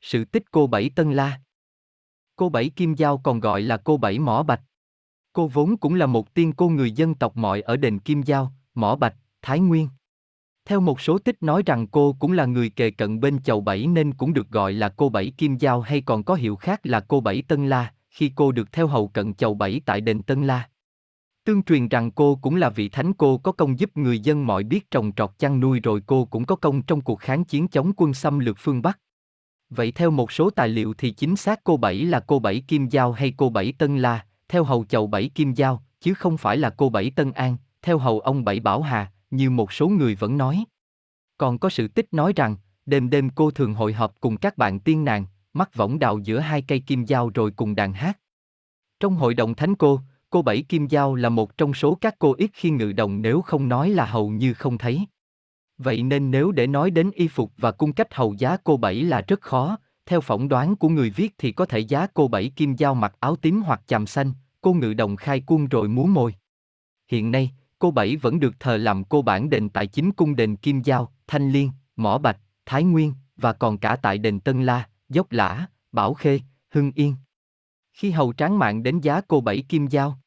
Sự tích cô Bảy Tân La Cô Bảy Kim Giao còn gọi là cô Bảy Mỏ Bạch. Cô vốn cũng là một tiên cô người dân tộc mọi ở đền Kim Giao, Mỏ Bạch, Thái Nguyên. Theo một số tích nói rằng cô cũng là người kề cận bên chầu Bảy nên cũng được gọi là cô Bảy Kim Giao hay còn có hiệu khác là cô Bảy Tân La, khi cô được theo hầu cận chầu Bảy tại đền Tân La. Tương truyền rằng cô cũng là vị thánh cô có công giúp người dân mọi biết trồng trọt chăn nuôi rồi cô cũng có công trong cuộc kháng chiến chống quân xâm lược phương Bắc. Vậy theo một số tài liệu thì chính xác cô Bảy là cô Bảy Kim Giao hay cô Bảy Tân La, theo hầu chầu Bảy Kim Giao, chứ không phải là cô Bảy Tân An, theo hầu ông Bảy Bảo Hà, như một số người vẫn nói. Còn có sự tích nói rằng, đêm đêm cô thường hội họp cùng các bạn tiên nàng, mắt võng đào giữa hai cây kim dao rồi cùng đàn hát. Trong hội đồng thánh cô, cô Bảy Kim Giao là một trong số các cô ít khi ngự đồng nếu không nói là hầu như không thấy. Vậy nên nếu để nói đến y phục và cung cách hầu giá cô Bảy là rất khó, theo phỏng đoán của người viết thì có thể giá cô Bảy Kim Giao mặc áo tím hoặc chàm xanh, cô ngự đồng khai cung rồi múa môi. Hiện nay, cô Bảy vẫn được thờ làm cô bản đền tại chính cung đền Kim Giao, Thanh Liên, Mỏ Bạch, Thái Nguyên, và còn cả tại đền Tân La, Dốc Lã, Bảo Khê, Hưng Yên. Khi hầu tráng mạng đến giá cô Bảy Kim Giao,